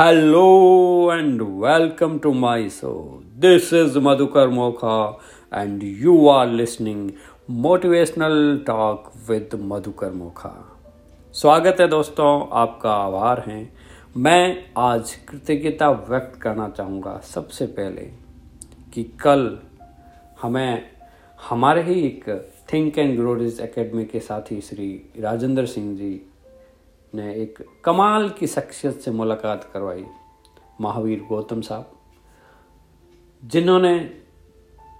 Hello and welcome to my show this is Madhukar Mokha and you are listening motivational talk with Madhukar Mokha स्वागत है दोस्तों, आपका आभार है। मैं आज कृतज्ञता व्यक्त करना चाहूँगा सबसे पहले कि कल हमें, हमारे ही एक थिंक एंड ग्रोडिज एकेडमी के साथी श्री राजेंद्र सिंह जी ने एक कमाल की शख्सियत से मुलाकात करवाई, महावीर गौतम साहब, जिन्होंने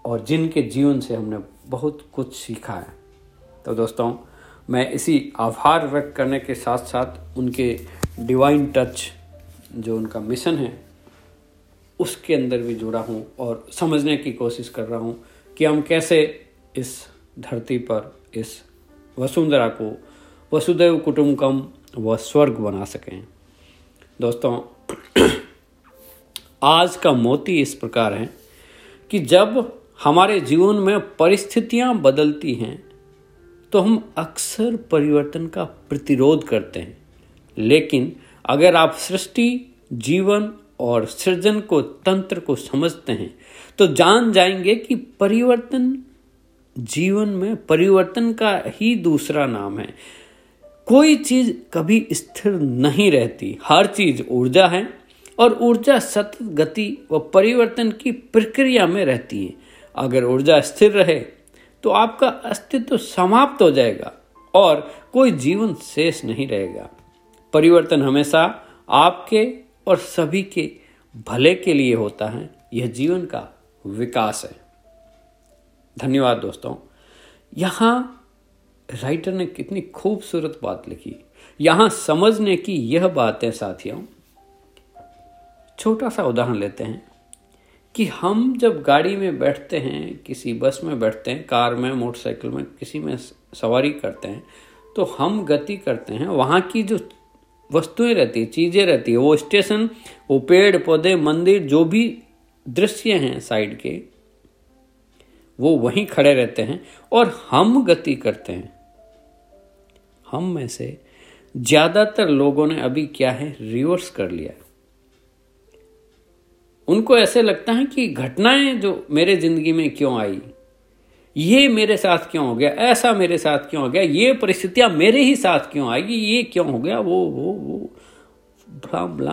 और जिनके जीवन से हमने बहुत कुछ सीखा है। तो दोस्तों, मैं इसी आभार व्यक्त करने के साथ साथ उनके डिवाइन टच जो उनका मिशन है, उसके अंदर भी जुड़ा हूँ और समझने की कोशिश कर रहा हूँ कि हम कैसे इस धरती पर, इस वसुंधरा को वसुदेव कुटुंबकम व स्वर्ग बना सकें। दोस्तों, आज का मोती इस प्रकार है कि जब हमारे जीवन में परिस्थितियाँ बदलती हैं तो हम अक्सर परिवर्तन का प्रतिरोध करते हैं। लेकिन अगर आप सृष्टि, जीवन और सृजन को, तंत्र को समझते हैं तो जान जाएँगे कि परिवर्तन जीवन में परिवर्तन का ही दूसरा नाम है। कोई चीज़ कभी स्थिर नहीं रहती। हर चीज़ ऊर्जा है और ऊर्जा सतत गति व परिवर्तन की प्रक्रिया में रहती है। अगर ऊर्जा स्थिर रहे तो आपका अस्तित्व समाप्त हो जाएगा और कोई जीवन शेष नहीं रहेगा। परिवर्तन हमेशा आपके और सभी के भले के लिए होता है। यह जीवन का विकास है। धन्यवाद दोस्तों। यहाँ राइटर ने कितनी खूबसूरत बात लिखी। यहाँ समझने की यह बात है, साथियों, छोटा सा उदाहरण लेते हैं कि हम जब गाड़ी में बैठते हैं, किसी बस में बैठते हैं, कार में, मोटरसाइकिल में, किसी में सवारी करते हैं तो हम गति करते हैं। वहाँ की जो वस्तुएँ रहती है, चीज़ें रहती है, वो स्टेशन, वो पेड़, पौधे, मंदिर, जो भी दृश्य हैं साइड के, वो वहीं खड़े रहते हैं और हम गति करते हैं। हम में से ज़्यादातर लोगों ने अभी क्या है रिवर्स कर लिया। उनको ऐसे लगता है कि घटनाएँ जो मेरे ज़िंदगी में क्यों आई, ये मेरे साथ क्यों हो गया, ऐसा मेरे साथ क्यों हो गया, ये परिस्थितियाँ मेरे ही साथ क्यों आएगी, ये क्यों हो गया, वो वो वो बला बला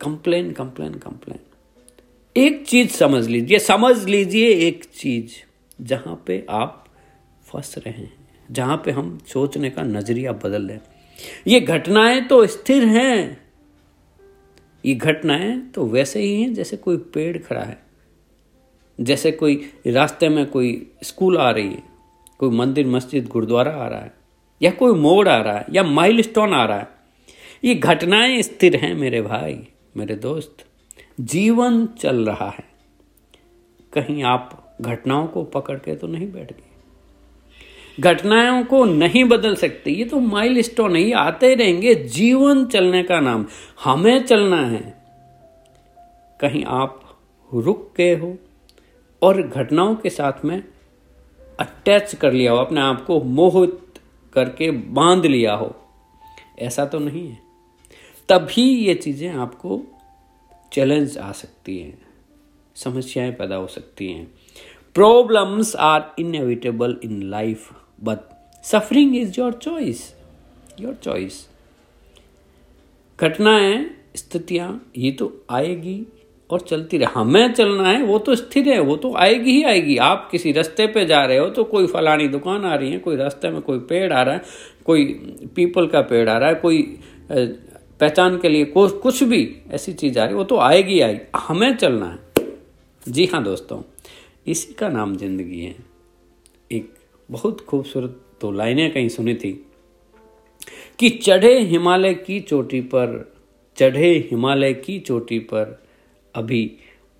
कंप्लेन कंप्लेन कंप्लेन एक चीज़ समझ लीजिए समझ लीजिए एक चीज़ जहाँ पे आप फंस रहे हैं। जहाँ पे हम सोचने का नज़रिया बदल रहे ये घटनाएँ तो स्थिर हैं। ये घटनाएँ तो वैसे ही हैं जैसे कोई पेड़ खड़ा है। जैसे कोई रास्ते में कोई स्कूल आ रही है, कोई मंदिर, मस्जिद, गुरुद्वारा आ रहा है, या कोई मोड़ आ रहा है, या माइलस्टोन आ रहा है। ये घटनाएँ स्थिर हैं मेरे भाई, मेरे दोस्त। जीवन चल रहा है। कहीं आप घटनाओं को पकड़ के तो नहीं बैठ गए? घटनाओं को नहीं बदल सकते, ये तो माइल स्टोन है आते रहेंगे, जीवन चलने का नाम, हमें चलना है। कहीं आप रुक गए हो और घटनाओं के साथ में अटैच कर लिया हो, अपने आप को मोहित करके बाँध लिया हो, ऐसा तो नहीं है। तभी ये चीज़ें आपको चैलेंज आ सकती हैं, समस्याएँ पैदा हो सकती हैं। Problems are inevitable in life but suffering is your choice your choice घटनाएँ, स्थितियाँ, ये तो आएगी और चलती रहे। हमें चलना है, वो तो स्थिर है, वो तो आएगी ही आएगी। आप किसी रास्ते पे जा रहे हो तो कोई फलानी दुकान आ रही है, कोई रास्ते में कोई पेड़ आ रहा है, कोई पीपल का पेड़ आ रहा है, कोई पहचान के लिए कुछ कुछ भी ऐसी चीज़ आ रही है, वो तो आएगी आएगी। हमें चलना है। जी हाँ दोस्तों। इसी का नाम ज़िंदगी है। एक बहुत खूबसूरत तो लाइनें कहीं सुनी थी कि चढ़े हिमालय की चोटी पर, चढ़े हिमालय की चोटी पर अभी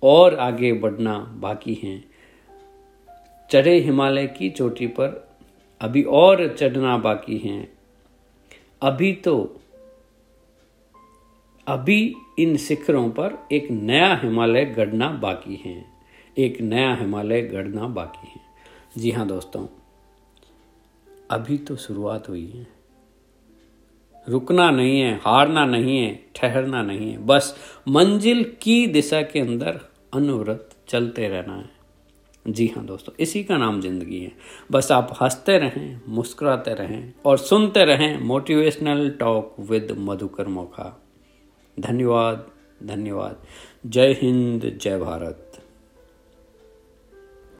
और आगे बढ़ना बाकी है। चढ़े हिमालय की चोटी पर अभी और चढ़ना बाकी है। अभी तो अभी इन शिखरों पर एक नया हिमालय गढ़ना बाकी है। एक नया हिमालय गढ़ना बाकी है। जी हाँ दोस्तों, अभी तो शुरुआत हुई है। रुकना नहीं है, हारना नहीं है, ठहरना नहीं है, बस मंजिल की दिशा के अंदर अनवरत चलते रहना है। जी हाँ दोस्तों, इसी का नाम ज़िंदगी है। बस आप हँसते रहें, मुस्कुराते रहें और सुनते रहें motivational talk with Madhukar Mokha. धन्यवाद धन्यवाद। जय हिंद, जय भारत।